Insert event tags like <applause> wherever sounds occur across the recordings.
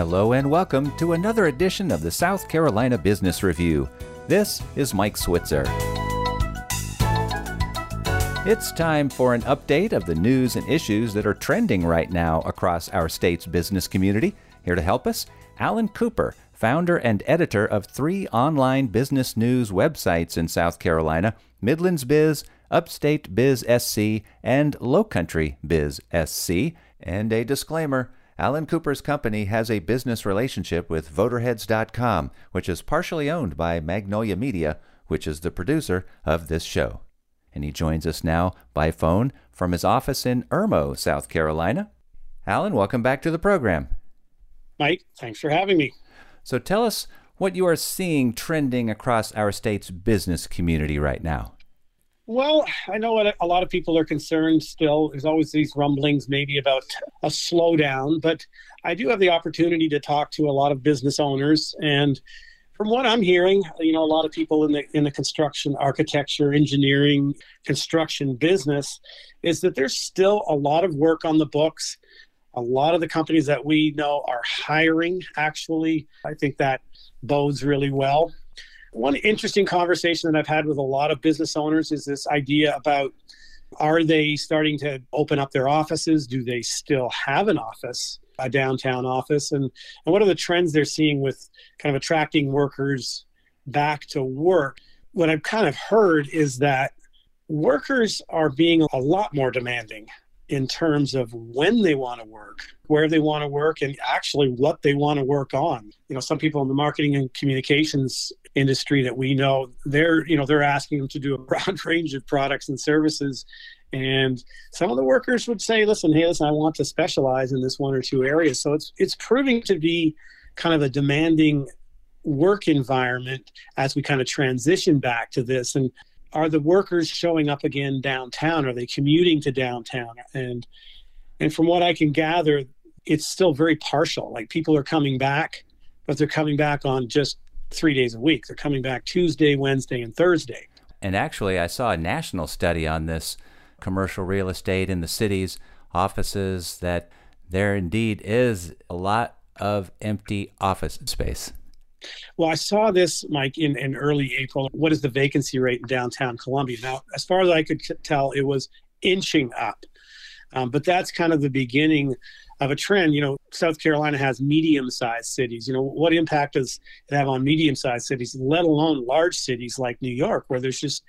Hello and welcome to another edition of the South Carolina Business Review. This is Mike Switzer. It's time for an update of the news and issues that are trending right now across our state's business community. Here to help us, Alan Cooper, founder and editor of three online business news websites in South Carolina Midlands Biz, Upstate Biz SC, and Lowcountry Biz SC. And a disclaimer Alan Cooper's company has a business relationship with Voterheads.com, which is partially owned by Magnolia Media, which is the producer of this show. And he joins us now by phone from his office in Irmo, South Carolina. Alan, welcome back to the program. Mike, thanks for having me. So tell us what you are seeing trending across our state's business community right now. Well, I know what a lot of people are concerned still. There's always these rumblings, maybe about a slowdown, but I do have the opportunity to talk to a lot of business owners. And from what I'm hearing, you know, a lot of people in the in the construction, architecture, engineering, construction business, is that there's still a lot of work on the books. A lot of the companies that we know are hiring, actually. I think that bodes really well. One interesting conversation that I've had with a lot of business owners is this idea about are they starting to open up their offices? Do they still have an office, a downtown office? And, and what are the trends they're seeing with kind of attracting workers back to work? What I've kind of heard is that workers are being a lot more demanding in terms of when they want to work, where they want to work, and actually what they want to work on. You know, some people in the marketing and communications industry that we know, they're you know they're asking them to do a <laughs> broad range of products and services. And some of the workers would say, "Listen, hey, listen, I want to specialize in this one or two areas." So it's it's proving to be kind of a demanding work environment as we kind of transition back to this. And are the workers showing up again downtown? Are they commuting to downtown? And and from what I can gather, it's still very partial. Like people are coming back, but they're coming back on just three days a week. They're coming back Tuesday, Wednesday, and Thursday. And actually, I saw a national study on this commercial real estate in the cities, offices, that there indeed is a lot of empty office space. Well, I saw this, Mike, in, in early April. What is the vacancy rate in downtown Columbia? Now, as far as I could tell, it was inching up. Um, but that's kind of the beginning of a trend. You know, South Carolina has medium sized cities. You know, what impact does it have on medium sized cities, let alone large cities like New York, where there's just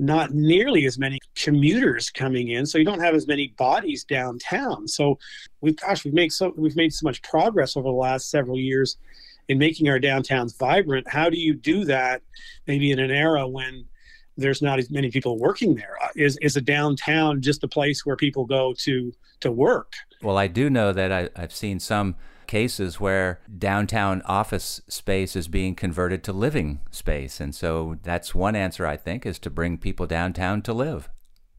not nearly as many commuters coming in so you don't have as many bodies downtown so we've gosh we've made so we've made so much progress over the last several years in making our downtowns vibrant. How do you do that maybe in an era when there's not as many people working there. Is Uh, is is a downtown just a place where people go to to work? Well, I do know that I, I've seen some cases where downtown office space is being converted to living space. And so that's one answer, I think, is to bring people downtown to live.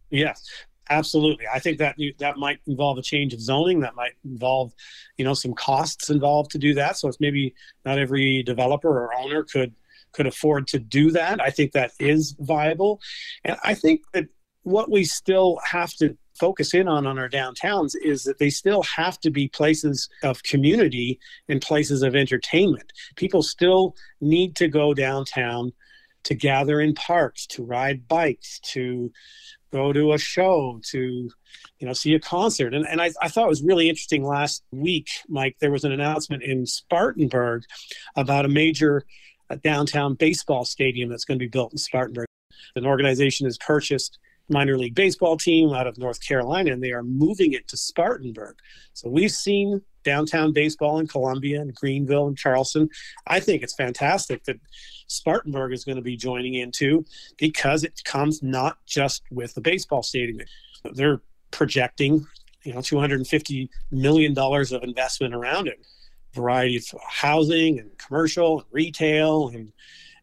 Yes. Absolutely, I think that that might involve a change of zoning. That might involve, you know, some costs involved to do that. So it's maybe not every developer or owner could could afford to do that. I think that is viable, and I think that what we still have to focus in on on our downtowns is that they still have to be places of community and places of entertainment. People still need to go downtown to gather in parks, to ride bikes, to go to a show, to you know see a concert. And and I, I thought it was really interesting last week, Mike. There was an announcement in Spartanburg about a major uh, downtown baseball stadium that's going to be built in Spartanburg. An organization has purchased minor league baseball team out of North Carolina, and they are moving it to Spartanburg. So we've seen downtown baseball in Columbia and Greenville and Charleston. I think it's fantastic that Spartanburg is going to be joining in too, because it comes not just with the baseball stadium. They're projecting, you know, 250 million dollars of investment around it, variety of housing and commercial and retail, and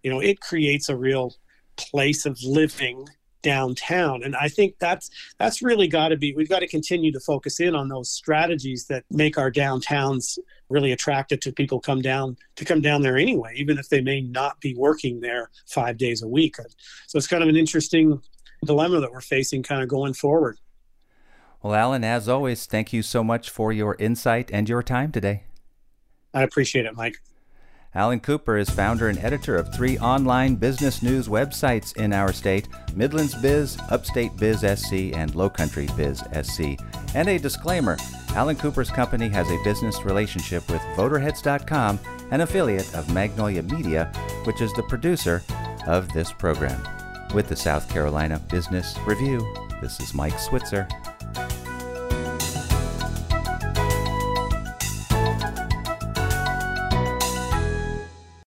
you know, it creates a real place of living downtown. And i think that's that's really got to be we've got to continue to focus in on those strategies that make our downtowns really attractive to people come down to come down there anyway even if they may not be working there five days a week. So it's kind of an interesting dilemma that we're facing kind of going forward. Well alan as always thank you so much for your insight and your time today. I appreciate it, Mike. Alan Cooper is founder and editor of three online business news websites in our state Midlands Biz, Upstate Biz SC, and Lowcountry Biz SC. And a disclaimer Alan Cooper's company has a business relationship with Voterheads.com, an affiliate of Magnolia Media, which is the producer of this program. With the South Carolina Business Review, this is Mike Switzer.